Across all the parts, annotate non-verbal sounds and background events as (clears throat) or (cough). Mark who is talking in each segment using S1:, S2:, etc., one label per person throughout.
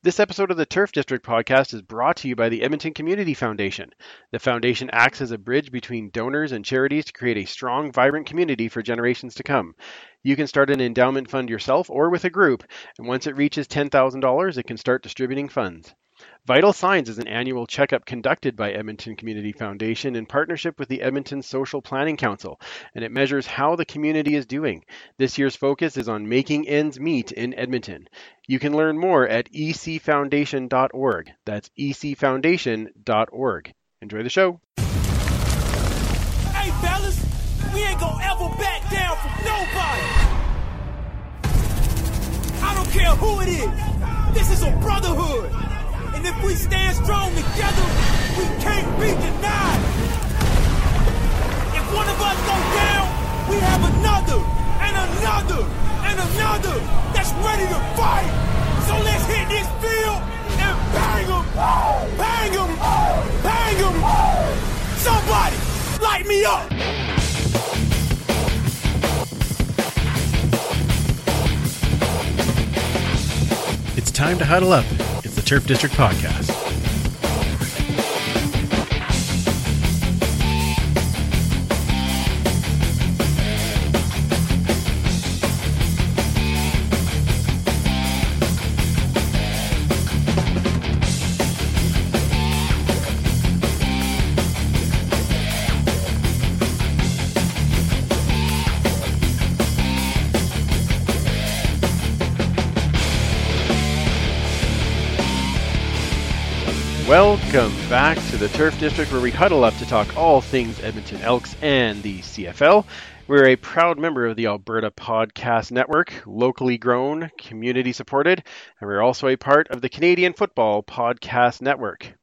S1: This episode of the Turf District podcast is brought to you by the Edmonton Community Foundation. The foundation acts as a bridge between donors and charities to create a strong, vibrant community for generations to come. You can start an endowment fund yourself or with a group, and once it reaches $10,000, it can start distributing funds. Vital Signs is an annual checkup conducted by Edmonton Community Foundation in partnership with the Edmonton Social Planning Council, and it measures how the community is doing. This year's focus is on making ends meet in Edmonton. You can learn more at ecfoundation.org. That's ecfoundation.org. Enjoy the show.
S2: Hey, fellas, we ain't gonna ever back down from nobody. I don't care who it is. This is a brotherhood. And if we stand strong together, we can't be denied. If one of us go down, we have another, and another, and another that's ready to fight. So let's hit this field and bang them, bang them, bang them. Somebody, light me up.
S1: It's time to huddle up. Turf District podcast. The Turf District, where we huddle up to talk all things Edmonton Elks and the CFL. We're a proud member of the Alberta Podcast Network, locally grown, community supported, and we're also a part of the Canadian Football Podcast Network.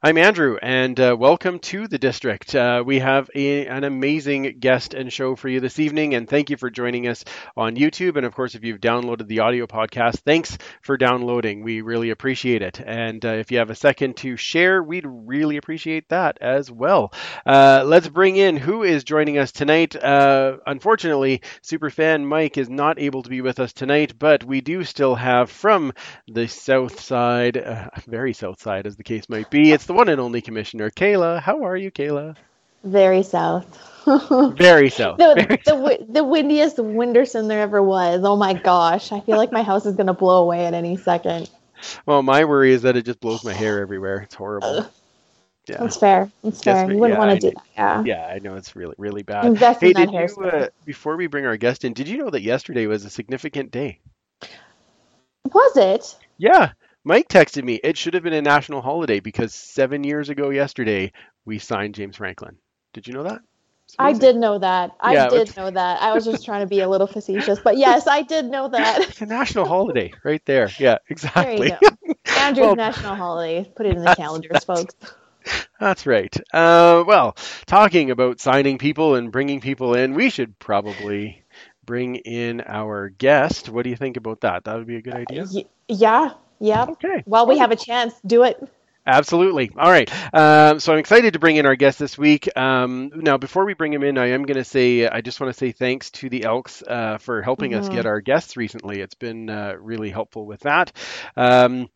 S1: I'm Andrew, and uh, welcome to the district. Uh, we have a, an amazing guest and show for you this evening, and thank you for joining us on YouTube. And of course, if you've downloaded the audio podcast, thanks for downloading. We really appreciate it. And uh, if you have a second to share, we'd really appreciate that as well. Uh, let's bring in who is joining us tonight. Uh, unfortunately, superfan Mike is not able to be with us tonight, but we do still have from the south side, uh, very south side as the case might be. It's the one and only commissioner, Kayla. How are you, Kayla?
S3: Very south. (laughs)
S1: Very south.
S3: the,
S1: Very
S3: the, the windiest Winderson there ever was. Oh my gosh. I feel like my house is going to blow away at any second.
S1: Well, my worry is that it just blows my hair everywhere. It's horrible.
S3: Ugh.
S1: Yeah.
S3: That's fair. That's fair. You wouldn't
S1: Yeah,
S3: want to do that. Yeah.
S1: Yeah, I know it's really, really bad.
S3: Invest
S1: Hey,
S3: in that
S1: did you, uh, before we bring our guest in, did you know that yesterday was a significant day?
S3: Was it?
S1: Yeah, Mike texted me. It should have been a national holiday because seven years ago yesterday we signed James Franklin. Did you know that?
S3: I did know that. I
S1: Yeah,
S3: did know that. I was just trying to be a little facetious, but yes, I did know (laughs) that.
S1: It's a national holiday right there. Yeah, (laughs)
S3: There
S1: exactly.
S3: go. Andrew's
S1: Well-
S3: national holiday. Put it in the calendars, folks.
S1: That's right. Uh, well, talking about signing people and bringing people in, we should probably bring in our guest. What do you think about that? That would be a good idea.
S3: Y- yeah. Yeah.
S1: Okay.
S3: While we have a chance, do it.
S1: Absolutely. All right. Um, so I'm excited to bring in our guest this week. Um, now, before we bring him in, I am going to say I just want to say thanks to the Elks uh, for helping us
S3: Mhm.
S1: get our guests recently. It's been uh, really helpful with that. Um,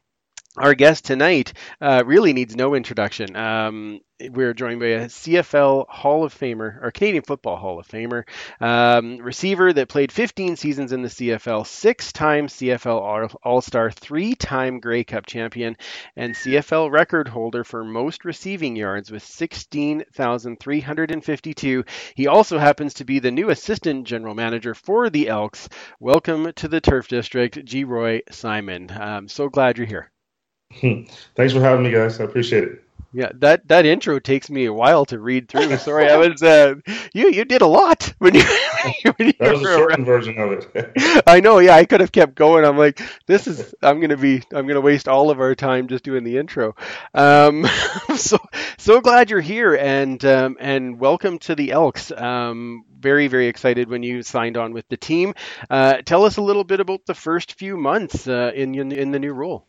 S1: our guest tonight uh, really needs no introduction. Um, we're joined by a CFL Hall of Famer, or Canadian Football Hall of Famer, um, receiver that played 15 seasons in the CFL, six time CFL All Star, three time Grey Cup champion, and CFL record holder for most receiving yards with 16,352. He also happens to be the new assistant general manager for the Elks. Welcome to the Turf District, Geroy Simon. I'm so glad you're here.
S4: Thanks for having me, guys. I appreciate it.
S1: Yeah, that that intro takes me a while to read through. (laughs) Sorry, I was uh, you you did a lot (laughs) when you when you
S4: That was a shortened version of it. (laughs)
S1: I know, yeah, I could have kept going. I'm like, this is, I'm gonna be, I'm gonna waste all of our time just doing the intro. Um, so, so glad you're here, and um, and welcome to the Elks. Um, very, very excited when you signed on with the team. Uh, tell us a little bit about the first few months uh, in in in the new role.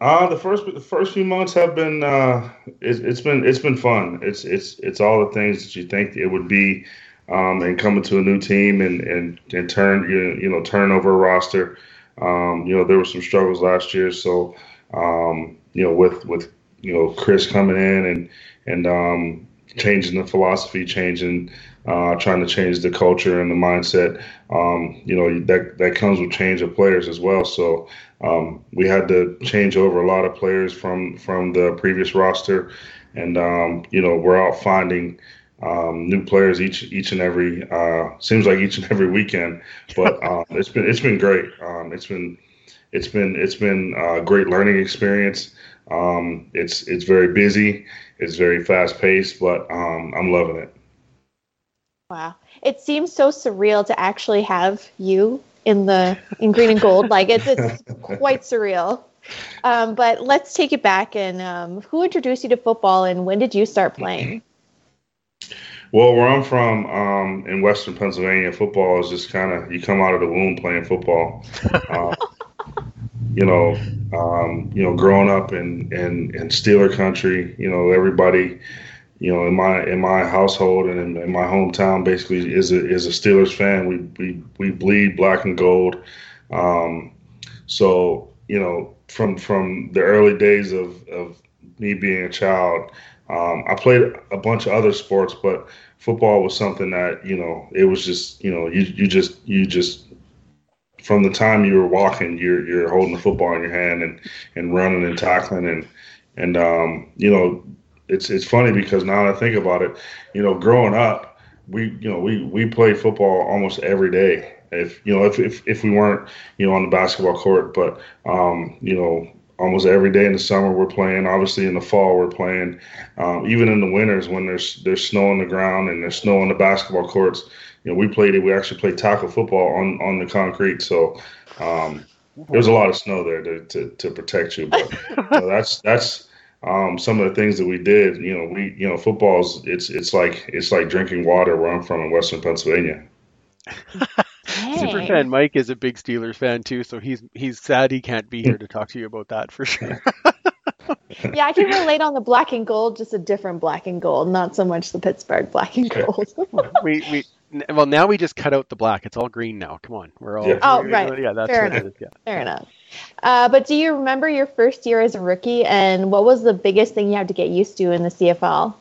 S4: Uh, the first the first few months have been uh, it's, it's been it's been fun. It's it's it's all the things that you think it would be, um, and coming to a new team and and and turn you you know turn over a roster. Um, you know, there were some struggles last year, so um, you know, with with you know Chris coming in and and um, changing the philosophy, changing, uh, trying to change the culture and the mindset. Um, you know that that comes with change of players as well. So um, we had to change over a lot of players from from the previous roster, and um, you know we're out finding. Um, new players each each and every uh, seems like each and every weekend, but (laughs) um, it's been it's been great. Um, it's been it's been it's been a great learning experience. Um, it's it's very busy. It's very fast paced, but um, I'm loving it.
S3: Wow, it seems so surreal to actually have you in the in green and gold. Like it's it's (laughs) quite surreal. Um, but let's take it back and um, who introduced you to football and when did you start playing?
S4: Well, where I'm from um, in Western Pennsylvania, football is just kind of you come out of the womb playing football. Uh, (laughs) you know, um, you know, growing up in, in in Steeler country, you know, everybody, you know, in my in my household and in, in my hometown, basically is a is a Steelers fan. We we we bleed black and gold. Um, so you know, from from the early days of of me being a child, um, I played a bunch of other sports, but football was something that you know it was just you know you you just you just from the time you were walking, you're you're holding the football in your hand and and running and tackling and and um, you know it's it's funny because now that I think about it, you know, growing up, we you know we we played football almost every day. If you know if if, if we weren't you know on the basketball court, but um, you know almost every day in the summer we're playing. Obviously in the fall we're playing. Um, even in the winters when there's there's snow on the ground and there's snow on the basketball courts, you know, we played it. We actually played tackle football on on the concrete. So um, there's a lot of snow there to to, to protect you. But you know, that's that's um, some of the things that we did. You know, we you know football's it's it's like it's like drinking water where I'm from in Western Pennsylvania. (laughs)
S1: Super fan Mike is a big Steelers fan too, so he's he's sad he can't be here to talk to you about that for sure. (laughs)
S3: yeah, I can relate on the black and gold, just a different black and gold, not so much the Pittsburgh black and gold. (laughs)
S1: we we well, now we just cut out the black. It's all green now. Come on, we're all.
S3: Yeah. Oh, right.
S1: Yeah, that's
S3: Fair enough. Yeah. Fair enough. Uh, but do you remember your first year as a rookie, and what was the biggest thing you had to get used to in the CFL?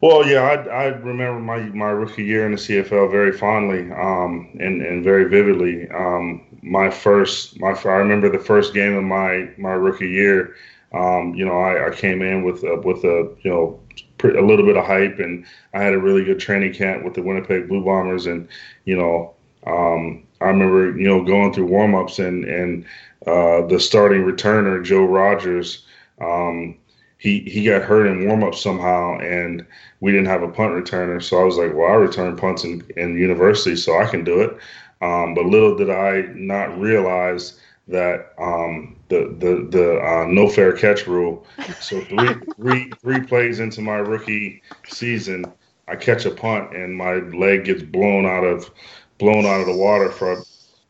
S4: Well, yeah, I, I remember my, my rookie year in the CFL very fondly um, and, and very vividly. Um, my first, my I remember the first game of my, my rookie year. Um, you know, I, I came in with a, with a you know a little bit of hype, and I had a really good training camp with the Winnipeg Blue Bombers, and you know, um, I remember you know going through warmups and and uh, the starting returner Joe Rogers, um, he he got hurt in warmups somehow, and we didn't have a punt returner, so I was like, well, I return punts in, in university, so I can do it. Um, but little did I not realize that um, the the the uh, no fair catch rule. So three (laughs) three three plays into my rookie season, I catch a punt and my leg gets blown out of blown out of the water for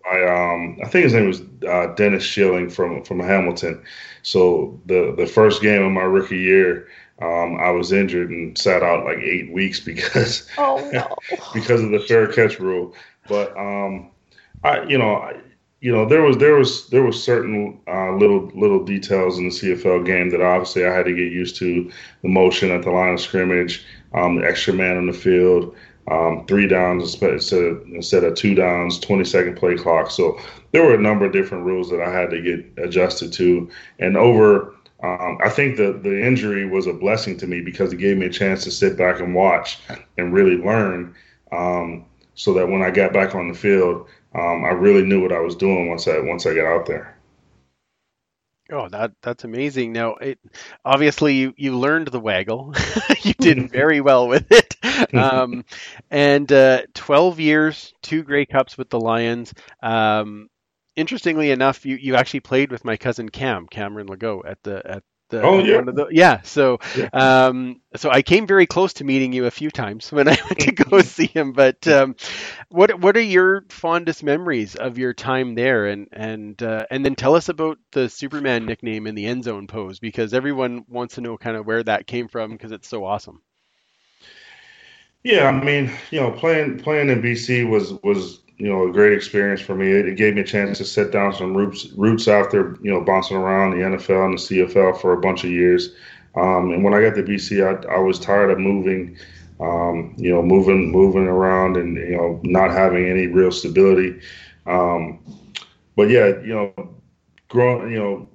S4: by um I think his name was uh, Dennis Schilling from from Hamilton. So the the first game of my rookie year. Um, I was injured and sat out like eight weeks because
S3: oh, no. (laughs)
S4: because of the fair catch rule. But um, I, you know, I, you know there was there was there was certain uh, little little details in the CFL game that obviously I had to get used to the motion at the line of scrimmage, um, the extra man on the field, um, three downs instead of, instead of two downs, 20 second play clock. So there were a number of different rules that I had to get adjusted to, and over. Um, I think the the injury was a blessing to me because it gave me a chance to sit back and watch and really learn, um, so that when I got back on the field, um, I really knew what I was doing once I once I got out there.
S1: Oh, that that's amazing. Now, it obviously you, you learned the waggle. (laughs) you did (laughs) very well with it. (laughs) Um, and uh, 12 years, two Grey Cups with the Lions. Um, interestingly enough, you, you actually played with my cousin Cam, Cameron Legault, at the at the,
S4: oh yeah,
S1: the, yeah. So, yeah. Um, so I came very close to meeting you a few times when I went to go see him. But um, what what are your fondest memories of your time there? And and uh, and then tell us about the Superman nickname in the end zone pose because everyone wants to know kind of where that came from because it's so awesome.
S4: Yeah, I mean, you know, playing playing in BC was was you know a great experience for me. It, it, gave me a chance to set down some roots roots after you know bouncing around the NFL and the CFL for a bunch of years. Um, and when I got to BC, I, I was tired of moving, um, you know, moving moving around and you know not having any real stability. Um, but yeah, you know, growing, you know,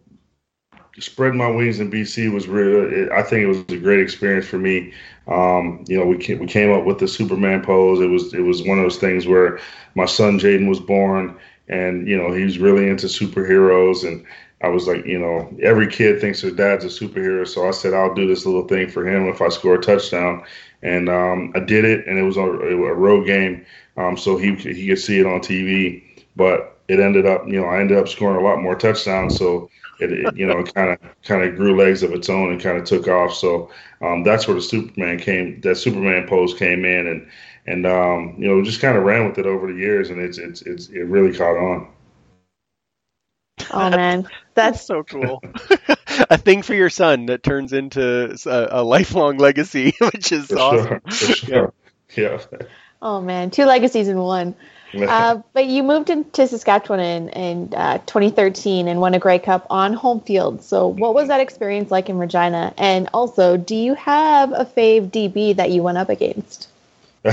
S4: spreading my wings in BC was really. I think it was a great experience for me. Um, you know, we came, we came up with the Superman pose. It was it was one of those things where my son Jaden was born, and you know he's really into superheroes, and I was like, you know, every kid thinks their dad's a superhero, so I said I'll do this little thing for him if I score a touchdown, and um, I did it, and it was a, a road game, um, so he he could see it on TV, but it ended up, you know, I ended up scoring a lot more touchdowns, so it, it you know kind of kind of grew legs of its own and kind of took off. So um, that's where the Superman came. That Superman pose came in, and and um, you know just kind of ran with it over the years, and it's it's it's it really caught on.
S3: Oh man, (laughs) that's
S1: so cool. (laughs) a thing for your son that turns into a, a lifelong legacy, (laughs) which is
S4: for
S1: awesome.
S4: Sure, sure. Yeah. yeah.
S3: Oh man, two legacies in one. (laughs) Uh, but you moved into Saskatchewan in, in uh, 2013 and won a Grey Cup on home field. So, what was that experience like in Regina? And also, do you have a fave DB that you went up against? (laughs)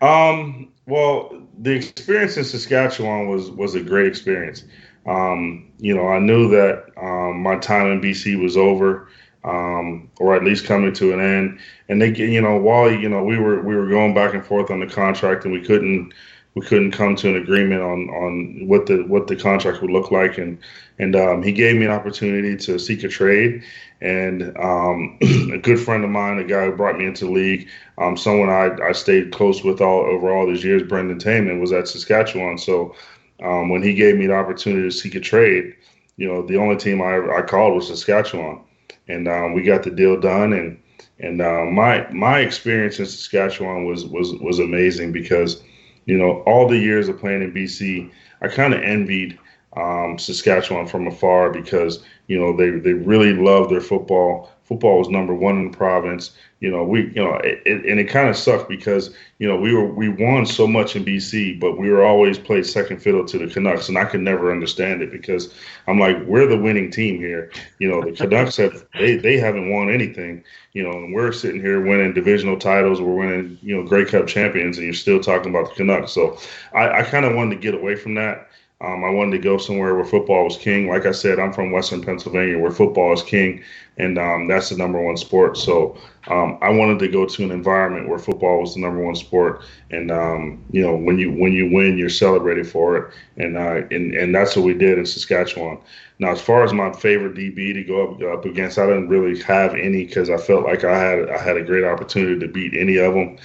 S4: um, well, the experience in Saskatchewan was was a great experience. Um, you know, I knew that um, my time in BC was over, um, or at least coming to an end. And they, you know, while you know we were we were going back and forth on the contract, and we couldn't we couldn't come to an agreement on on what the what the contract would look like, and and um, he gave me an opportunity to seek a trade. And um, (clears throat) a good friend of mine, a guy who brought me into the league, um, someone I, I stayed close with all over all these years, Brendan Taman, was at Saskatchewan. So um, when he gave me the opportunity to seek a trade, you know, the only team I, I called was Saskatchewan, and um, we got the deal done. And and uh, my my experience in Saskatchewan was was was amazing because you know, all the years of playing in BC, I kind of envied um, Saskatchewan from afar because you know they they really love their football. Football was number one in the province. You know, we you know, it, it, and it kind of sucked because you know we were we won so much in BC, but we were always played second fiddle to the Canucks, and I could never understand it because I'm like, we're the winning team here. You know, the Canucks have (laughs) they they haven't won anything. You know, and we're sitting here winning divisional titles, we're winning you know Grey Cup champions, and you're still talking about the Canucks. So I, I kind of wanted to get away from that. Um, I wanted to go somewhere where football was king. Like I said, I'm from Western Pennsylvania, where football is king, and um, that's the number one sport. So um, I wanted to go to an environment where football was the number one sport, and um, you know, when you when you win, you're celebrated for it, and uh, and and that's what we did in Saskatchewan. Now, as far as my favorite DB to go up, up against, I didn't really have any because I felt like I had I had a great opportunity to beat any of them.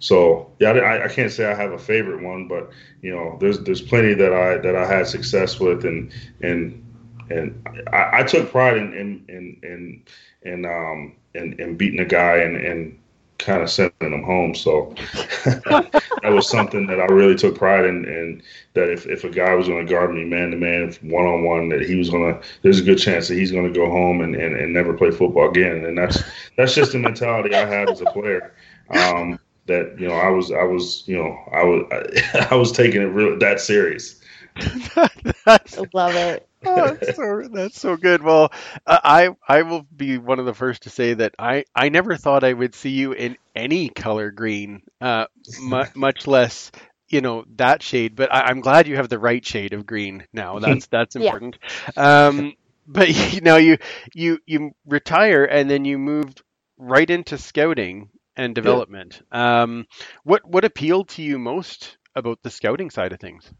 S4: So yeah, I, I, can't say I have a favorite one, but you know, there's there's plenty that I that I had success with, and and and I, I took pride in in in in, in um in, in beating a guy and and kind of sending him home. So (laughs) that was something that I really took pride in, and that if, if a guy was going to guard me man to man, one on one, that he was going to, there's a good chance that he's going to go home and, and, and never play football again. And that's that's just the mentality I had as a player. Um, that you know I was I was you know I was I, (laughs) I was taking it real that serious. (laughs)
S3: I love it.
S1: oh, that's so that's so good. Well, I I will be one of the first to say that I I never thought I would see you in any color green, uh, mu- much less you know that shade. But I, am glad you have the right shade of green now. (laughs) That's that's important. yeah. Um, but you know you you you retire and then you moved right into scouting and development. Yeah. Um, what what appealed to you most about the scouting side of things?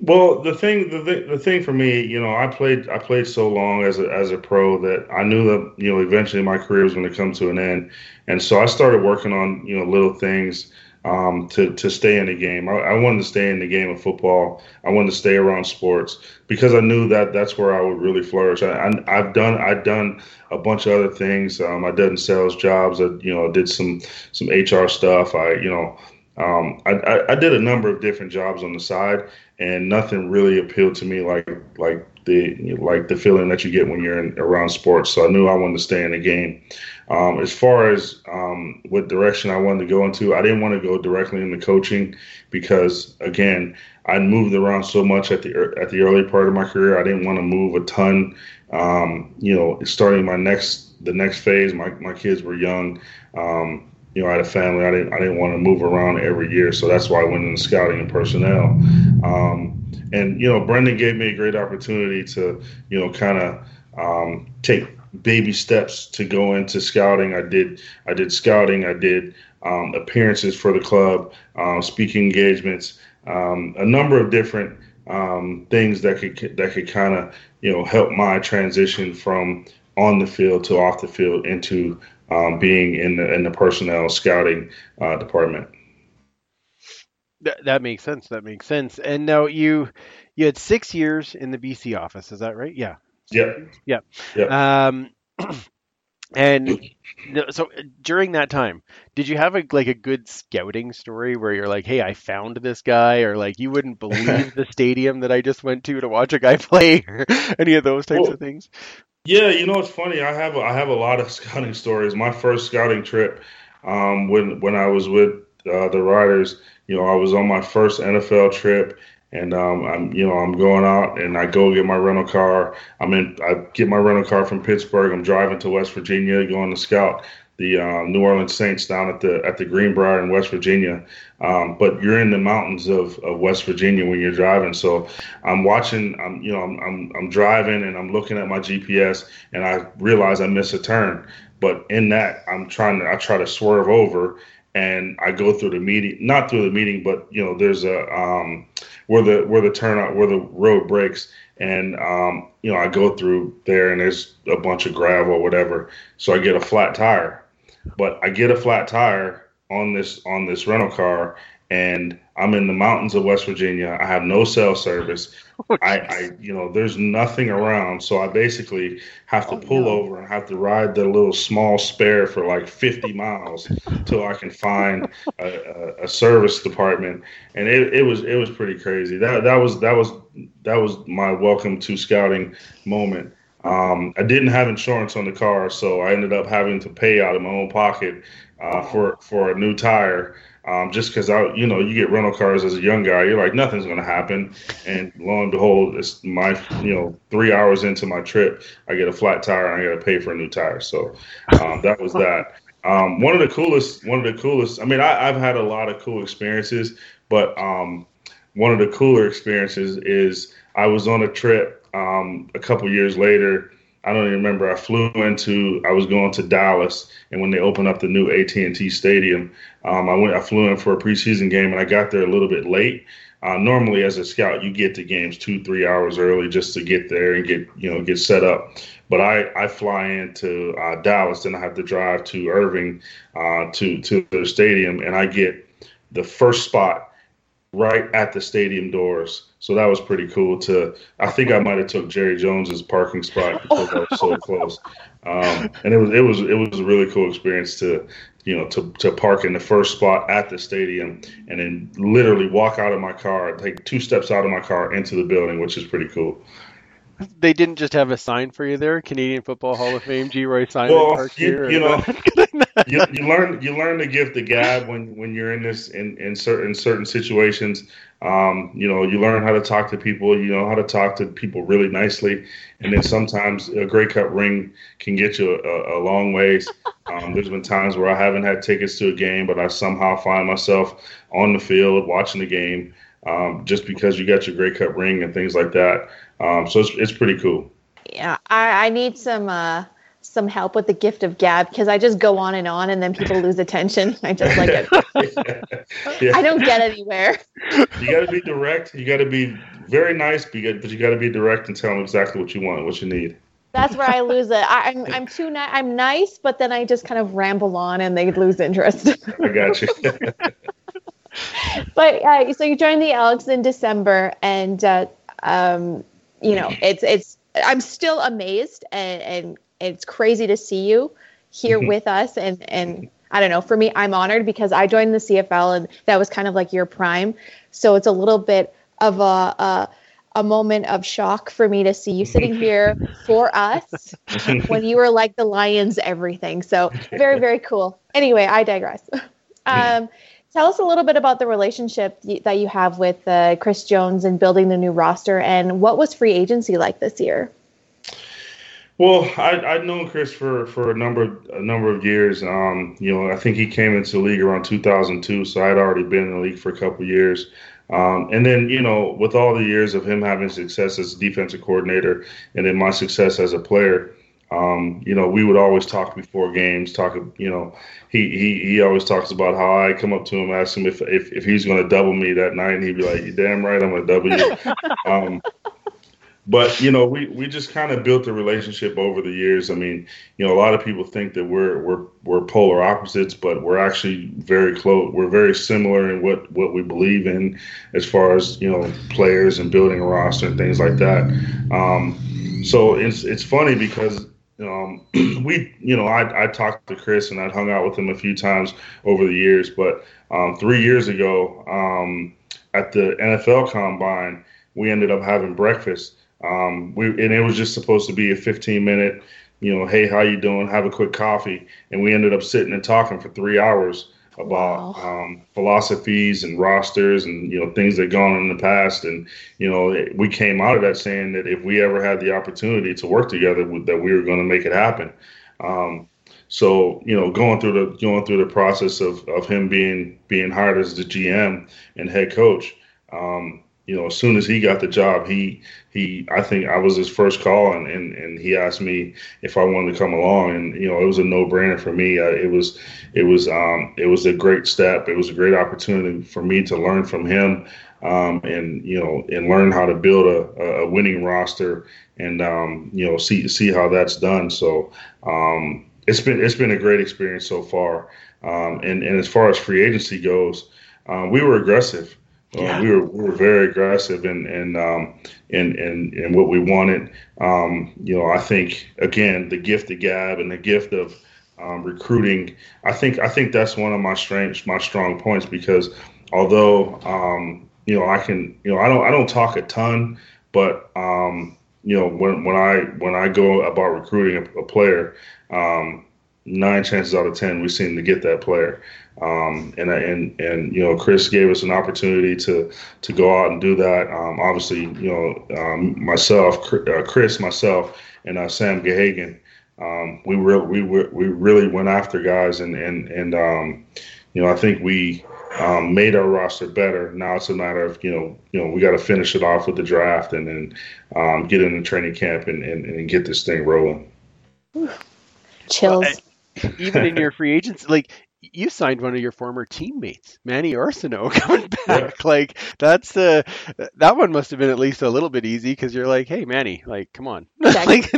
S4: Well, the thing, the, the thing for me, you know, I played, I played so long as a, as a pro that I knew that, you know, eventually my career was going to come to an end, and so I started working on, you know, little things um, to to stay in the game. I, I, wanted to stay in the game of football. I wanted to stay around sports because I knew that that's where I would really flourish. I, have done I've done a bunch of other things. Um, I done sales jobs. I you know did some some HR stuff. I you know um, I, I, I, did a number of different jobs on the side, and nothing really appealed to me like like the like the feeling that you get when you're in, around sports. So I knew I wanted to stay in the game. Um, as far as um, what direction I wanted to go into, I didn't want to go directly into coaching because again, I moved around so much at the at the early part of my career. I didn't want to move a ton. Um, you know, starting my next the next phase, my my kids were young. Um, you know, I had a family. I didn't I didn't want to move around every year, so that's why I went into scouting and personnel. Um, and you know, Brendan gave me a great opportunity to you know kind of um, take baby steps to go into scouting. I did I did scouting. I did um, appearances for the club, um, speaking engagements, um, a number of different um, things that could that could kind of you know help my transition from on the field to off the field into um, being in the in the personnel scouting uh, department.
S1: That, that makes sense. That makes sense. And now you you had six years in the BC office. Is that right? Yeah.
S4: Yeah.
S1: Yeah. Yeah. Um, (clears throat) and so during that time, did you have a like a good scouting story where you're like, "Hey, I found this guy," or like, "You wouldn't (laughs) believe the stadium that I just went to to watch a guy (laughs) play," or any of those types well, of things?
S4: Yeah, you know it's funny. I have a, I have a lot of (laughs) scouting stories. My first scouting trip, um, when when I was with uh, the Riders, you know, I was on my first NFL trip, and um, I'm you know I'm going out and I go get my rental car. I'm in. I get my rental car from Pittsburgh. I'm driving to West Virginia, going to scout the um, New Orleans Saints down at the at the Greenbrier in West Virginia. Um, but you're in the mountains of, of West Virginia when you're driving. So I'm watching. I'm you know I'm, I'm I'm driving and I'm looking at my GPS and I realize I miss a turn. But in that, I'm trying to I try to swerve over and I go through the meeting, not through the meeting, but you know there's a um, where the where the turnout where the road breaks. And um, you know I go through there and there's a bunch of gravel or whatever, so I get a flat tire. But I get a flat tire on this on this rental car, and I'm in the mountains of West Virginia. I have no cell service. Oh, I, I, you know, there's nothing around, so I basically have to oh, pull no. over and have to ride the little small spare for like 50 miles till I can find a, a, a, service department. And it, it was it was pretty crazy. That that was that was that was my welcome to scouting moment. Um, I didn't have insurance on the car, so I ended up having to pay out of my own pocket uh, for for a new tire. Um, just because I, you know, you get rental cars as a young guy, you're like nothing's going to happen, and lo and behold, it's my, you know, three hours into my trip, I get a flat tire and I got to pay for a new tire. So um, that was that. Um, one of the coolest, one of the coolest. I mean, I, have had a lot of cool experiences, but um, one of the cooler experiences is I was on a trip um, a couple years later, I don't even remember. I flew into. I was going to Dallas, and when they opened up the new AT and T Stadium, um, I went. I flew in for a preseason game, and I got there a little bit late. Uh, normally, as a scout, you get to games two, three hours early just to get there and get you know get set up. But I, I fly into uh, Dallas, then I have to drive to Irving uh, to to the stadium, and I get the first spot right at the stadium doors. So that was pretty cool. To I think I might have took Jerry Jones's parking spot because I was so (laughs) close. Um, and it was it was it was a really cool experience to you know to to park in the first spot at the stadium and then literally walk out of my car, take two steps out of my car into the building, which is pretty cool
S1: they didn't just have a sign for you there, Canadian Football Hall of Fame, Geroy Simon well, Park
S4: you,
S1: here.
S4: You know, (laughs) you, you, learn you learn to give the gab when when you're in this in in certain certain situations. Um, you know, you learn how to talk to people. You know how to talk to people really nicely, and then sometimes a Grey Cup ring can get you a, a long ways. Um, there's been times where I haven't had tickets to a game, but I somehow find myself on the field watching the game. Um, just because you got your Grey Cup ring and things like that. Um, so it's, it's pretty cool.
S3: Yeah, I, I need some uh, some help with the gift of gab because I just go on and on and then people lose attention. (laughs) I just like it. (laughs) yeah. I don't get anywhere.
S4: You got to be direct. You got to be very nice, but you got to be direct and tell them exactly what you want, what you need.
S3: That's where I lose it. I, am I'm, (laughs) I'm too ni- I'm nice, but then I just kind of ramble on and they lose interest.
S4: I got you. (laughs)
S3: but uh, so you joined the Elks in December, and uh, um, you know, it's it's I'm still amazed and and it's crazy to see you here mm-hmm. with us and and I don't know. For me, I'm honored because I joined the CFL and that was kind of like your prime. So it's a little bit of a, a a moment of shock for me to see you sitting (laughs) here for us when you were like the Lions everything. So very, very cool. Anyway, I digress. (laughs) Um, tell us a little bit about the relationship that you have with uh, Chris Jones and building the new roster and what was free agency like this year?
S4: Well, I, I've known Chris for, for a number a number of years. Um, you know, I think he came into the league around 2002, so I'd already been in the league for a couple years. Um, and then, you know, with all the years of him having success as a defensive coordinator and then my success as a player, um, you know, we would always talk before games, talk, you know, he, he, he always talks about how I come up to him, ask him if, if, if he's going to double me that night. And he'd be like, you damn right, I'm going to double you. (laughs) um, but you know, we, we just kind of built a relationship over the years. I mean, you know, a lot of people think that we're we're we're polar opposites, but we're actually very close. We're very similar in what what we believe in, as far as you know, players and building a roster and things like that. Um, so it's it's funny because um, (clears throat) we, you know, I, I talked to Chris and I'd hung out with him a few times over the years, but um, three years ago um, at the NFL Combine, we ended up having breakfast. Um, we and it was just supposed to be a 15 minute, you know, hey, how you doing? Have a quick coffee, and we ended up sitting and talking for three hours about wow. um, philosophies and rosters and you know things that gone in the past and you know we came out of that saying that if we ever had the opportunity to work together that we were going to make it happen um, so you know going through the going through the process of, of him being being hired as the gm and head coach um, you know, as soon as he got the job, he he I think I was his first call, and and, and he asked me if I wanted to come along, and you know, it was a no brainer for me. It was it was um, it was a great step. It was a great opportunity for me to learn from him, um, and you know, and learn how to build a, a winning roster, and um, you know, see see how that's done. So um, it's been it's been a great experience so far. Um, and and as far as free agency goes, um, we were aggressive. Uh, yeah. we were we were very aggressive in in um, in, in, in what we wanted. Um, you know, I think again the gift of gab and the gift of um, recruiting. I think I think that's one of my strengths, my strong points because although um, you know I can you know I don't I don't talk a ton, but um, you know when when I when I go about recruiting a, a player, um, nine chances out of ten we seem to get that player. Um, and and and you know, Chris gave us an opportunity to to go out and do that. Um, obviously, you know, um, myself, uh, Chris, myself, and uh, Sam Gahagan, um, we re- we we really went after guys, and and and um, you know, I think we um, made our roster better. Now it's a matter of you know you know we got to finish it off with the draft, and then get in the training camp and, and, and get this thing rolling.
S3: Chills.
S1: even in your free agency, like you signed one of your former teammates, Manny Arceneaux, (laughs) coming back. Yeah. Like that's uh, that one must have been at least a little bit easy because you're like, hey, Manny, like, come on, (laughs) like,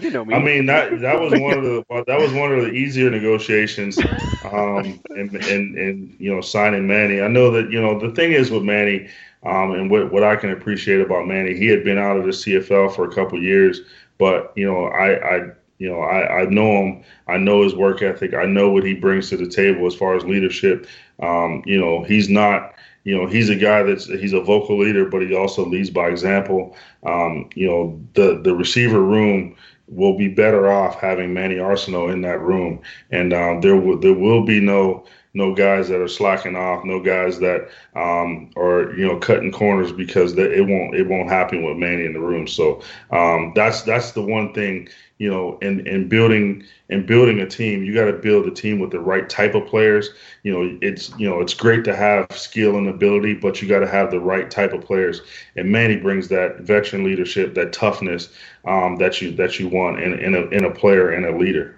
S1: you know me.
S4: I mean that that was (laughs) one of the that was one of the easier negotiations, um, and and and you know signing Manny. I know that you know the thing is with Manny, um, and what what I can appreciate about Manny, he had been out of the CFL for a couple years, but you know I I you know, I, I know him. I know his work ethic. I know what he brings to the table as far as leadership. Um, you know, he's not, you know, he's a guy that's he's a vocal leader, but he also leads by example. Um, you know, the the receiver room will be better off having Manny Arceneaux in that room, and um, there will there will be no no guys that are slacking off, no guys that um, are you know cutting corners because it won't it won't happen with Manny in the room. So um, that's that's the one thing you know, and and building and building a team, you got to build a team with the right type of players. You know, it's you know, it's great to have skill and ability, but you got to have the right type of players. And Manny brings that veteran leadership, that toughness um, that you that you want in in a in a player and a leader.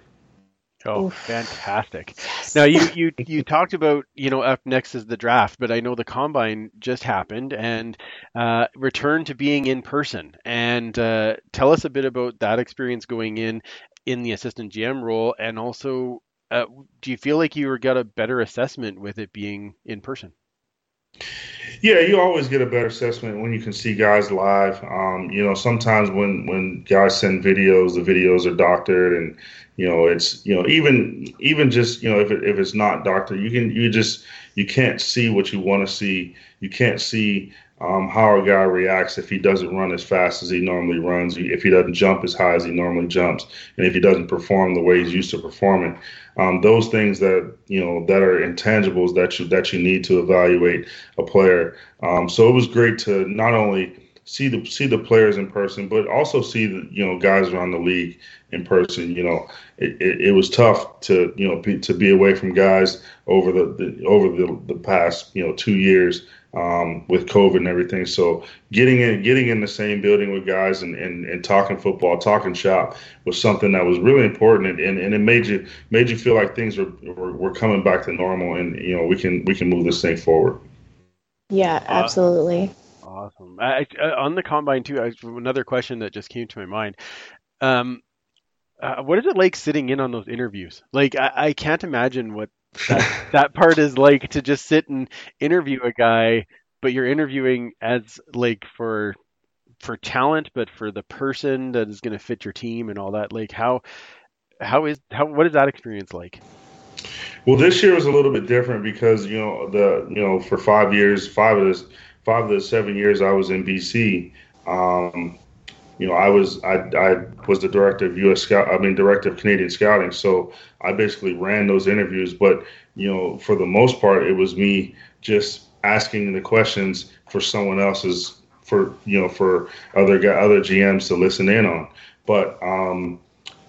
S1: Oh, Oof. fantastic! Now you you (laughs) you talked about you know up next is the draft, but I know the combine just happened and uh, return to being in person. And uh, tell us a bit about that experience going in in the assistant GM role, and also uh, do you feel like you got a better assessment with it being in person?
S4: Yeah, you always get a better assessment when you can see guys live. Um, you know, sometimes when when guys send videos, the videos are doctored, and you know, it's you know, even even just you know, if it, if it's not doctored, you can you just you can't see what you want to see. You can't see um, how a guy reacts if he doesn't run as fast as he normally runs, if he doesn't jump as high as he normally jumps, and if he doesn't perform the way he's used to performing. Um, those things that you know that are intangibles that you that you need to evaluate a player. Um, so it was great to not only see the see the players in person, but also see the you know guys around the league in person. You know, it, it, it was tough to you know be, to be away from guys over the, the over the, the past you know two years um, with COVID and everything. So getting in, getting in the same building with guys and, and, and talking football, talking shop was something that was really important, and, and it made you made you feel like things were, were, were coming back to normal, and you know we can we can move this thing forward.
S3: Yeah, absolutely.
S1: Awesome. I, I, on the combine too, I, another question that just came to my mind. Um, uh, what is it like sitting in on those interviews? Like, I, I can't imagine what that, that part is like to just sit and interview a guy, but you're interviewing as like for for talent, but for the person that is going to fit your team and all that. Like, how how is how what is that experience like?
S4: Well, this year was a little bit different because you know the you know for five years, five of this five of the seven years I was in BC. Um, you know, I was I, I was the director of U.S. Scout. I mean, director of Canadian Scouting. So I basically ran those interviews. But you know, for the most part, it was me just asking the questions for someone else's for you know for other other GMs to listen in on. But um,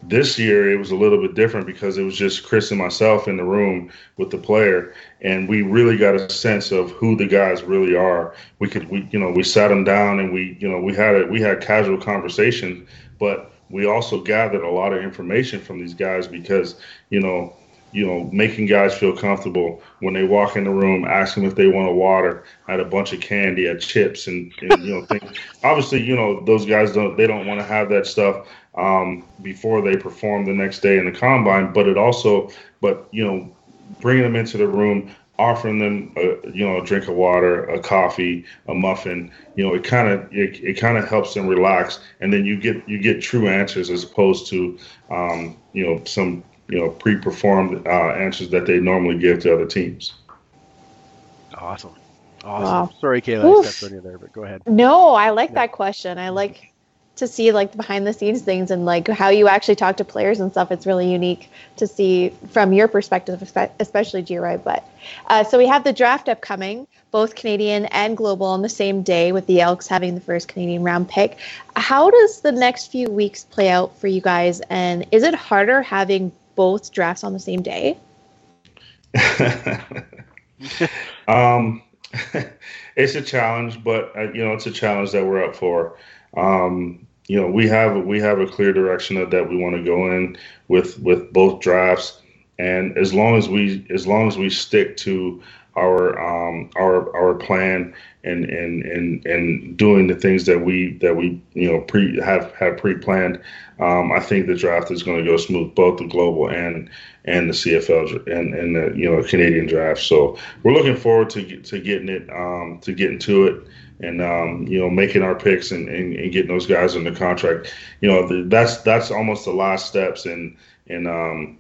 S4: this year it was a little bit different because it was just Chris and myself in the room with the player, and we really got a sense of who the guys really are. We could, we you know, we sat them down and we, you know, we had a we had casual conversation, but we also gathered a lot of information from these guys because you know you know, making guys feel comfortable when they walk in the room, ask them if they want a water, I had a bunch of candy, had chips, and, and you know, things. Obviously, you know, those guys don't they don't want to have that stuff um, before they perform the next day in the combine. But it also, but you know, bringing them into the room, offering them, a, you know, a drink of water, a coffee, a muffin, you know, it kind of it, it kind of helps them relax, and then you get you get true answers as opposed to, um, you know, some you know pre-performed uh, answers that they normally give to other teams.
S1: Awesome. Awesome. Wow. Sorry, Kayla, I stepped on you there, but go ahead.
S3: No, I like yeah. that question. I like to see like behind the scenes things and like how you actually talk to players and stuff. It's really unique to see from your perspective, especially G But uh, so we have the draft upcoming, both Canadian and global on the same day, with the Elks having the first Canadian round pick. How does the next few weeks play out for you guys? And is it harder having both drafts on the same day? (laughs)
S4: um, (laughs) it's a challenge, but uh, you know it's a challenge that we're up for. Um, you know we have we have a clear direction of, that we want to go in with with both drafts, and as long as we as long as we stick to our um, our our plan and and and and doing the things that we that we you know pre have have pre planned, um, I think the draft is going to go smooth, both the global and and the CFL and and the you know Canadian draft. So we're looking forward to to getting it um, to getting to it and um, you know making our picks and, and, and, getting those guys under contract. You know that's that's almost the last steps in in um,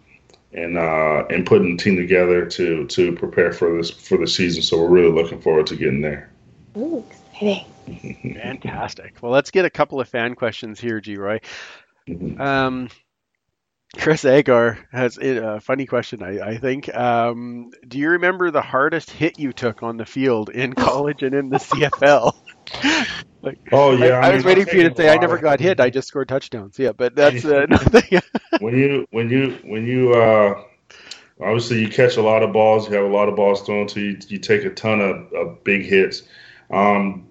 S4: and uh, and putting the team together to to prepare for this for the season. So we're really looking forward to getting there.
S3: Ooh, exciting!
S1: Fantastic. Well, let's get a couple of fan questions here, Geroy. Mm-hmm. Um, Chris Agar has a funny question, I, I think. Um, do you remember the hardest hit you took on the field in (laughs) college and in the CFL? (laughs)
S4: like, oh yeah,
S1: I, I, I was waiting for you to say I never got hit. I just scored touchdowns. Yeah, but (laughs) that's uh, nothing.
S4: when you when you when you uh, obviously you catch a lot of balls, you have a lot of balls thrown to you. You take a ton of, of big hits. Um,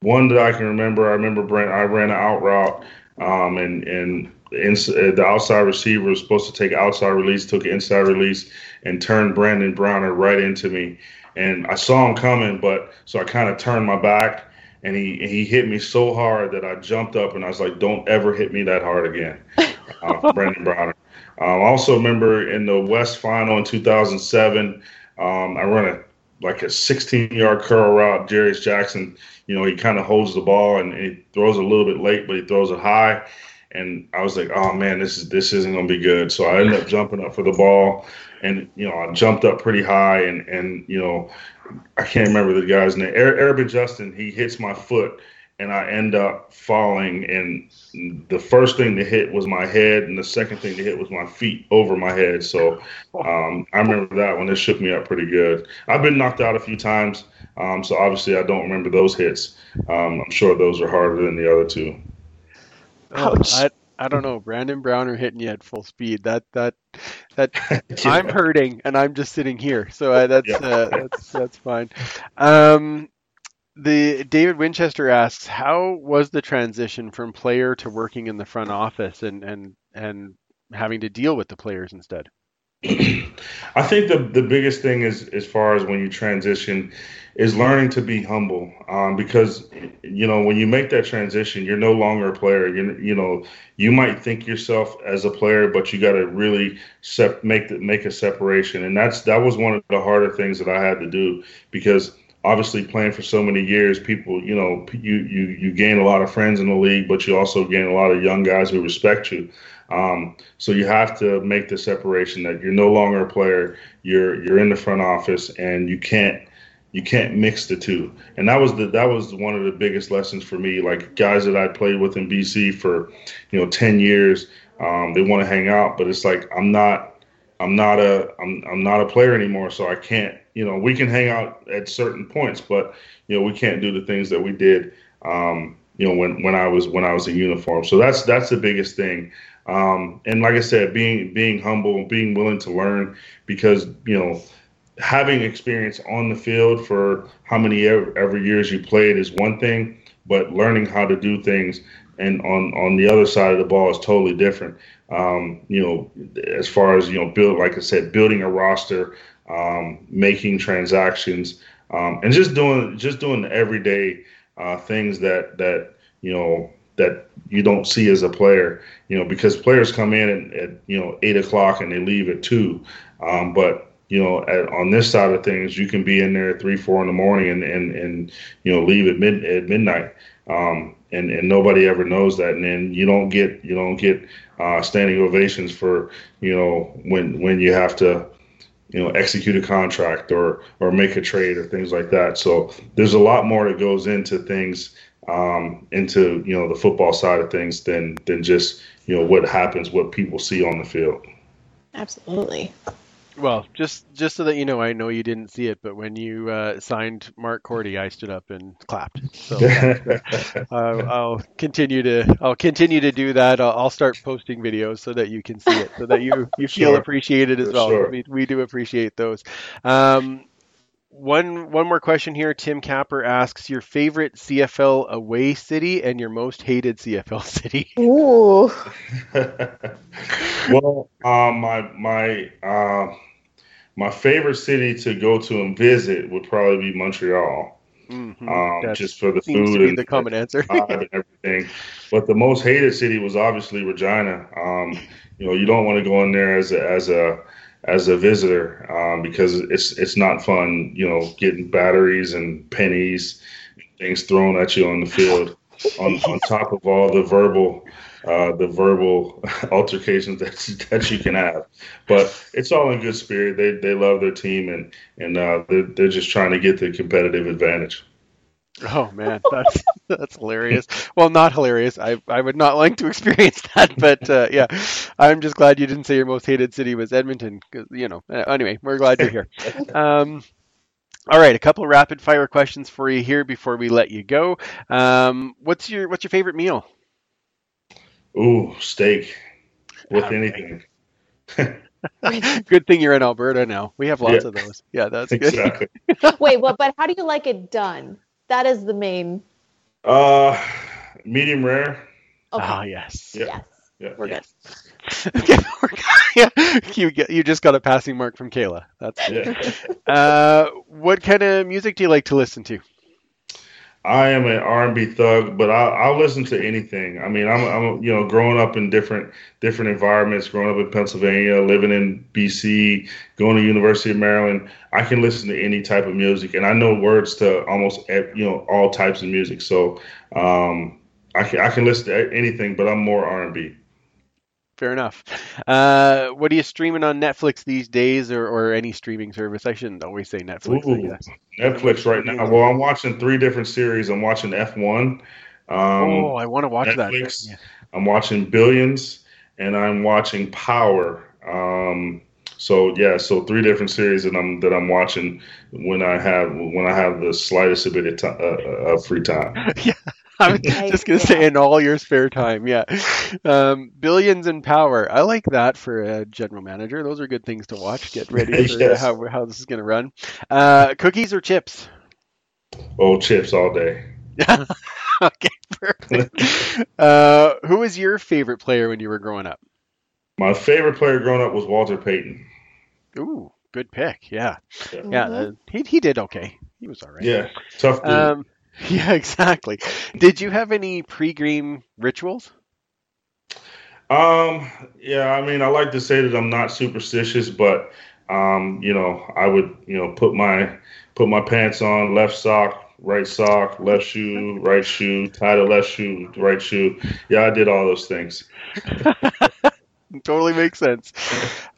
S4: one that I can remember, I remember Brent. I ran an out route, um, and and the outside receiver was supposed to take outside release, took inside release, and turned Brandon Browner right into me. And I saw him coming, but so I kind of turned my back, and he he hit me so hard that I jumped up and I was like, "Don't ever hit me that hard again." (laughs) uh, Brandon Browner. Um, I also remember in the West Final in 2007, um, I run a like a 16 yard curl route. Jarious Jackson, you know, he kind of holds the ball and he throws a little bit late, but he throws it high. And I was like, oh man, this is this isn't gonna be good. So I ended up jumping up for the ball, and you know, I jumped up pretty high, and and you know, I can't remember the guy's name. Arabin Justin, he hits my foot and I end up falling. And the first thing to hit was my head, and the second thing to hit was my feet over my head. So um, I remember that one. It shook me up pretty good. I've been knocked out a few times, um, so obviously I don't remember those hits. Um, I'm sure those are harder than the other two.
S1: Ouch. Oh, I, I don't know. Brandon Browner hitting you at full speed. That that that (laughs) yeah. I'm hurting and I'm just sitting here. So I, that's yeah. uh, that's that's fine. Um, the David Winchester asks, how was the transition from player to working in the front office and and and having to deal with the players instead? (clears throat)
S4: I think the the biggest thing is as far as when you transition is learning to be humble um, because you know when you make that transition you're no longer a player you you know you might think yourself as a player but you got to really sep- make the, make a separation and that's that was one of the harder things that I had to do because obviously playing for so many years, people, you know, you you you gain a lot of friends in the league, but you also gain a lot of young guys who respect you. Um, so you have to make the separation that you're no longer a player. You're you're in the front office, and you can't you can't mix the two. And that was the that was one of the biggest lessons for me. Like guys that I played with in BC for, you know, ten years, um, they want to hang out, but it's like I'm not I'm not a I'm I'm not a player anymore, so I can't. You know, we can hang out at certain points, but you know, we can't do the things that we did. Um, you know, when when I was when I was in uniform. So that's that's the biggest thing. Um, and like I said, being being humble, being willing to learn, because you know, having experience on the field for how many ever, ever years you played is one thing, but learning how to do things and on on the other side of the ball is totally different. Um, you know, as far as you know, build like I said, building a roster, um, making transactions, um, and just doing just doing the everyday uh, things that that you know that you don't see as a player. You know, because players come in at, at you know eight o'clock and they leave at two, um, but you know, at, on this side of things, you can be in there at three, four in the morning and, and, and you know, leave at mid at midnight. Um, and, and nobody ever knows that. And then you don't get, you don't get uh, standing ovations for you know when when you have to you know execute a contract or or make a trade or things like that. So there's a lot more that goes into things um, into you know the football side of things than than just you know what happens, what people see on the field.
S3: Absolutely.
S1: Well, just just so that you know, I know you didn't see it, but when you uh, signed Mark Korte, I stood up and clapped. So (laughs) uh, I'll continue to I'll continue to do that. I'll, I'll, start posting videos so that you can see it, so that you you (laughs) feel sure. appreciated as For well. Sure. We, we do appreciate those. Um, one one more question here. Tim Capper asks your favorite CFL away city and your most hated CFL (laughs) city.
S3: Ooh. (laughs)
S4: well, um, my my uh, my favorite city to go to and visit would probably be Montreal. Mm-hmm. Um, just for the food and
S1: the common answer (laughs)
S4: and everything. But the most hated city was obviously Regina. Um, you know, you don't want to go in there as a, as a as a visitor um, because it's it's not fun. You know, getting batteries and pennies, things thrown at you on the field. on, on top of all the verbal uh, the verbal (laughs) altercations that that you can have. But it's all in good spirit. They they love their team and and uh, they're they're just trying to get the competitive advantage.
S1: Oh man, that's (laughs) that's hilarious. Well, not hilarious. I I would not like to (laughs) experience that, but uh, yeah, I'm just glad you didn't say your most hated city was Edmonton. Cause, you know. Uh, anyway, we're glad you're here. (laughs) Um, all right, a couple rapid fire questions for you here before we let you go. Um, what's your what's your favorite meal?
S4: Ooh, steak with anything.
S1: good thing you're in Alberta now. We have lots yeah. of those. Yeah, that's good.
S3: Wait, well, but how do you like it done? That is the main.
S4: Uh, medium rare.
S3: Okay.
S1: Ah, yes.
S3: Yes. Yeah. We're
S4: yeah.
S3: good. (laughs) (laughs)
S1: yeah. you get, you just got a passing mark from Kayla. That's
S4: yeah.
S1: uh, what kind of music do you like to listen to?
S4: I am an R&B thug, but I'll, I'll listen to anything. I mean, I'm, I'm, you know, growing up in different different environments, growing up in Pennsylvania, living in BC, going to University of Maryland. I can listen to any type of music, and I know words to almost you know all types of music. So um, I can I can listen to anything, but I'm more R&B
S1: fair enough. Uh, what are you streaming on Netflix these days, or, or any streaming service? I shouldn't always say Netflix.
S4: Ooh, Netflix right now. Well, I'm watching three different series. I'm watching F1. Um,
S1: oh, I want to watch
S4: Netflix.
S1: that. Yeah.
S4: I'm watching Billions, and I'm watching Power. Um, so yeah, so three different series that I'm that I'm watching when I have when I have the slightest bit of, t- uh, uh, of free time. (laughs)
S1: yeah. (laughs) I'm just gonna yeah. say in all your spare time, yeah. Um, billions in power. I like that for a general manager. Those are good things to watch. Get ready (laughs) for yes. how how this is gonna run. Uh, cookies or chips?
S4: Oh, chips all day. (laughs)
S1: okay, perfect. uh, who was your favorite player when you were growing up?
S4: My favorite player growing up was Walter Payton.
S1: Ooh, good pick. Yeah, yeah. yeah uh, he he did okay. He was all right.
S4: Yeah, tough. Dude. Um, (laughs)
S1: Yeah, exactly. Did you have any pre-game rituals?
S4: Um, yeah, I mean, I like to say that I'm not superstitious, but um, you know, I would, you know, put my put my pants on, left sock, right sock, left shoe, (laughs) right shoe, tie the left shoe, right shoe. Yeah, I did all those things. (laughs)
S1: totally makes sense.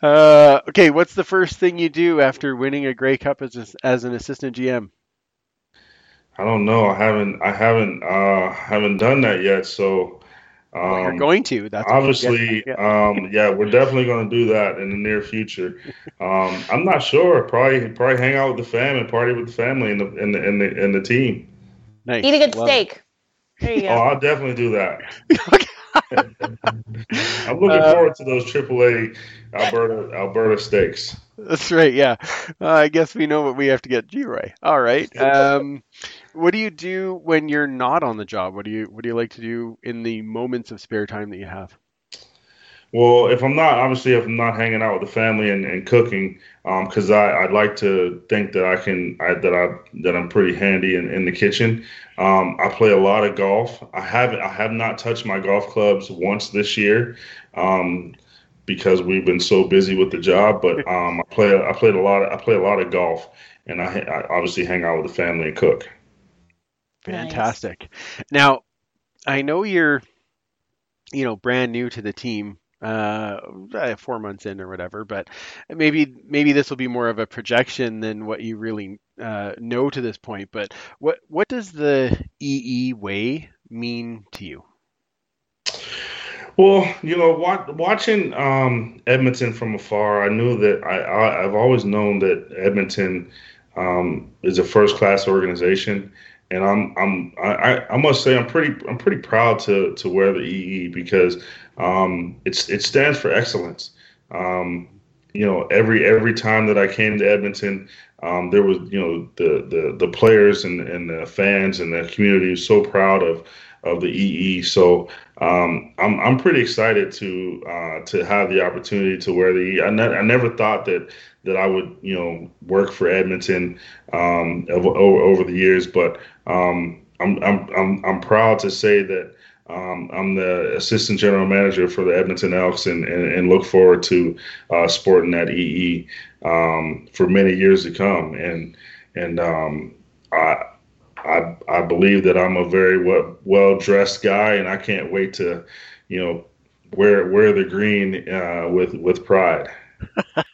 S1: Uh, okay, what's the first thing you do after winning a Grey Cup as a, as an assistant GM?
S4: I don't know. I haven't. I haven't. Uh, haven't done that yet. So
S1: um, well, you're going to.
S4: That's obviously. (laughs) Yeah. Um, yeah, we're definitely going to do that in the near future. Um, I'm not sure. Probably, probably hang out with the fam and party with the family and the and the and the, and the team.
S3: Nice. Eat a good Love steak. There you (laughs) go. Oh,
S4: I'll definitely do that. (laughs) I'm looking uh, forward to those AAA Alberta Alberta steaks.
S1: That's right. Yeah, uh, I guess we know what we have to get Geroy. All right. Um, what do you do when you're not on the job? What do you What do you like to do in the moments of spare time that you have?
S4: Well, if I'm not obviously if I'm not hanging out with the family and, and cooking, because um, I I'd like to think that I can I, that I that I'm pretty handy in, in the kitchen. Um, I play a lot of golf. I haven't I have not touched my golf clubs once this year. Um, because we've been so busy with the job. But (laughs) um, I play I played a lot of, I play a lot of golf, and I, I obviously hang out with the family and cook.
S1: Fantastic. Nice. Now, I know you're, you know, brand new to the team, uh, uh, four months in or whatever, but maybe maybe this will be more of a projection than what you really uh, know to this point. But what what does the EE way mean to you?
S4: Well, you know, watching um, Edmonton from afar, I knew that I, have always known that Edmonton um, is a first class organization, and I'm I'm I, I must say I'm pretty I'm pretty proud to to wear the EE because um, it's it stands for excellence. Um, you know, every every time that I came to Edmonton, um, there was you know the the the players and and the fans and the community was so proud of of the EE. So um, I'm I'm pretty excited to uh, to have the opportunity to wear the. I, ne- I never thought that that I would you know work for Edmonton um, over, over the years, but um, I'm, I'm I'm I'm proud to say that. Um, I'm the assistant general manager for the Edmonton Elks and, and, and look forward to uh, sporting that EE um, for many years to come. And and um, I, I I believe that I'm a very well dressed guy, and I can't wait to, you know, wear wear the green uh, with with pride. (laughs)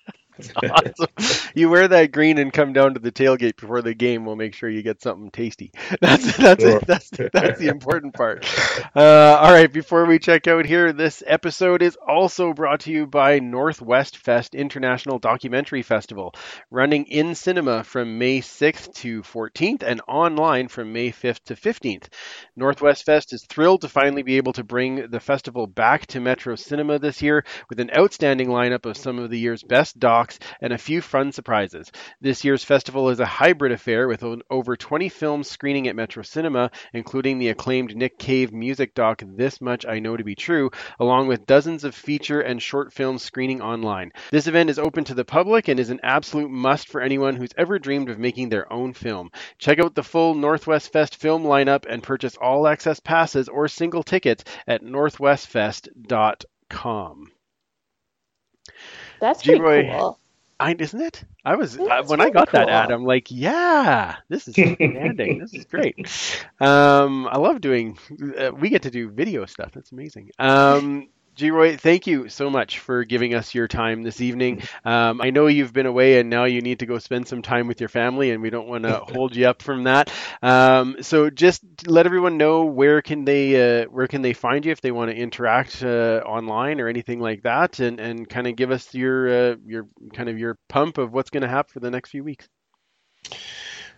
S1: awesome. (laughs) You wear that green and come down to the tailgate before the game. We'll make sure you get something tasty. (laughs) That's that's sure. That's that's the important part. (laughs) Uh, all right. Before we check out here, this episode is also brought to you by Northwest Fest International Documentary Festival, running in cinema from May 6th to 14th and online from May 5th to 15th. Northwest Fest is thrilled to finally be able to bring the festival back to Metro Cinema this year with an outstanding lineup of some of the year's best docs acts, and a few fun surprises. This year's festival is a hybrid affair with over 20 films screening at Metro Cinema, including the acclaimed Nick Cave music doc This Much I Know to Be True, along with dozens of feature and short films screening online. This event is open to the public and is an absolute must for anyone who's ever dreamed of making their own film. Check out the full Northwest Fest film lineup and purchase all access passes or single tickets at northwestfest.com.
S3: That's pretty
S1: Geroy,
S3: cool.
S1: I, isn't it? I was uh, when I got that ad, I'm like, yeah, this is outstanding. this is great. (laughs) Um, I love doing. Uh, we get to do video stuff. That's amazing. Um, Geroy, thank you so much for giving us your time this evening. Um, I know you've been away and now you need to go spend some time with your family, and we don't want to (laughs) hold you up from that. Um, so just let everyone know where can they uh, where can they find you if they want to interact uh, online or anything like that, and, and kind of give us your uh, your kind of your pump of what's going to happen for the next few weeks.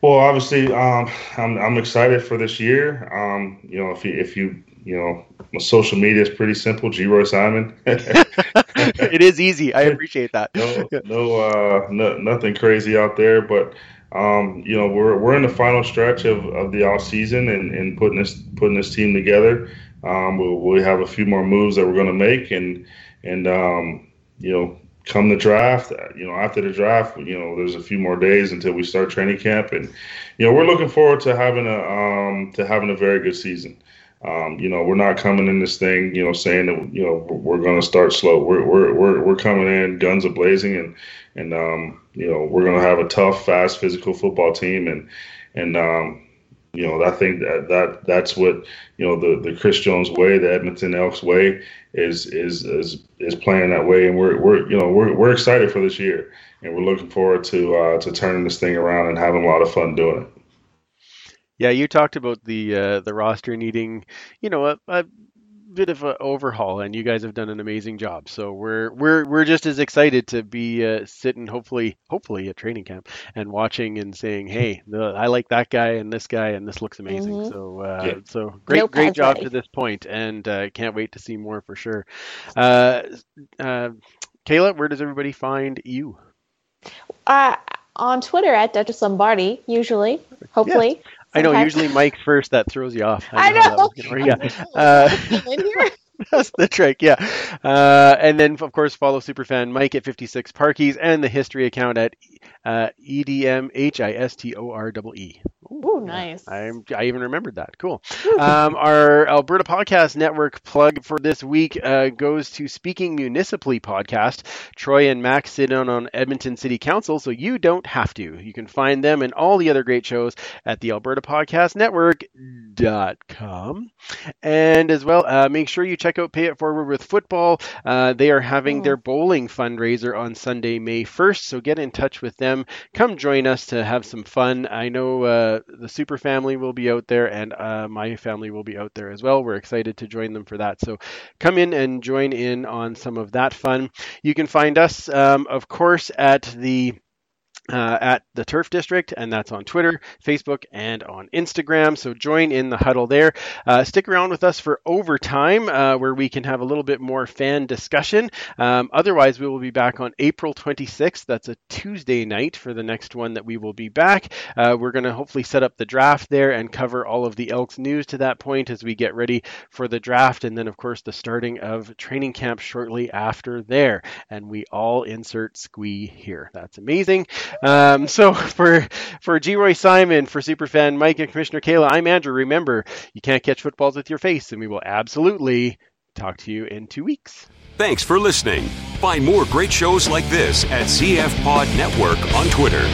S4: Well, obviously, um, I'm I'm excited for this year. Um, you know, if you if you you know, my social media is pretty simple. Geroy Simon. (laughs)
S1: it is easy. I appreciate that.
S4: no, no, uh, no, nothing crazy out there, but um, you know, we're we're in the final stretch of, of the off season and, and putting this putting this team together. Um, we'll, we have a few more moves that we're going to make, and and um, you know, come the draft, uh, you know, after the draft, you know, there's a few more days until we start training camp, and you know, we're looking forward to having a um, to having a very good season. Um, you know, we're not coming in this thing, you know, saying that you know we're going to start slow. We're we're we're we're coming in guns a blazing, and and um, you know we're going to have a tough, fast, physical football team, and and um, you know I think that that that's what you know the the Chris Jones way, the Edmonton Elks way, is is is is playing that way, and we're we're you know we're we're excited for this year, and we're looking forward to uh, to turning this thing around and having a lot of fun doing it.
S1: Yeah, you talked about the uh, the roster needing, you know, a, a bit of an overhaul, and you guys have done an amazing job. So we're we're we're just as excited to be uh, sitting, hopefully, hopefully at training camp and watching and saying, "Hey, the, I like that guy and this guy, and this looks amazing."
S3: Mhm.
S1: So uh,
S4: Yeah.
S1: so great
S3: No
S1: great job to this point, and uh, can't wait to see more for sure. Uh, uh, Kayla, where does everybody find you?
S3: Uh, on Twitter at Duchess Lombardi, usually, hopefully.
S1: I know
S3: Sometimes.
S1: usually Mike's first. That throws you off.
S3: I
S1: that
S3: know.
S1: was. Yeah. (laughs) Uh, (laughs) That's the trick, yeah. Uh, and then, of course, follow Superfan Mike at 56 Parkies and the history account at uh, E-D-M-H-I-S-T-O-R-E-E.
S3: Ooh, nice.
S1: I'm, I even remembered that. Cool. Um, our Alberta Podcast Network plug for this week uh, goes to Speaking Municipally podcast. Troy and Max sit in on Edmonton City Council, so you don't have to. You can find them and all the other great shows at the Alberta Podcast Network.com. And as well, uh, make sure you check out Pay It Forward with Football. Uh, they are having
S3: Mm.
S1: their bowling fundraiser on Sunday, May 1st, so get in touch with them. Come join us to have some fun. I know uh, the Super family will be out there, and uh, my family will be out there as well. We're excited to join them for that. So come in and join in on some of that fun. You can find us, um, of course, at the uh, at the Turf District, and that's on Twitter, Facebook, and on Instagram. So join in the huddle there. Uh, stick around with us for overtime, uh, where we can have a little bit more fan discussion. Um, otherwise, we will be back on April 26th. That's a Tuesday night for the next one that we will be back. Uh, we're going to hopefully set up the draft there and cover all of the Elks news to that point as we get ready for the draft, and then, of course, the starting of training camp shortly after there. And we all insert squee here. That's amazing. Um, (laughs) so for for Geroy Simon, for Superfan Mike and Commissioner Kayla, I'm Andrew. Remember, you can't catch footballs with your face, and we will absolutely talk to you in two weeks.
S5: Thanks for listening. Find more great shows like this at CF Pod Network on Twitter.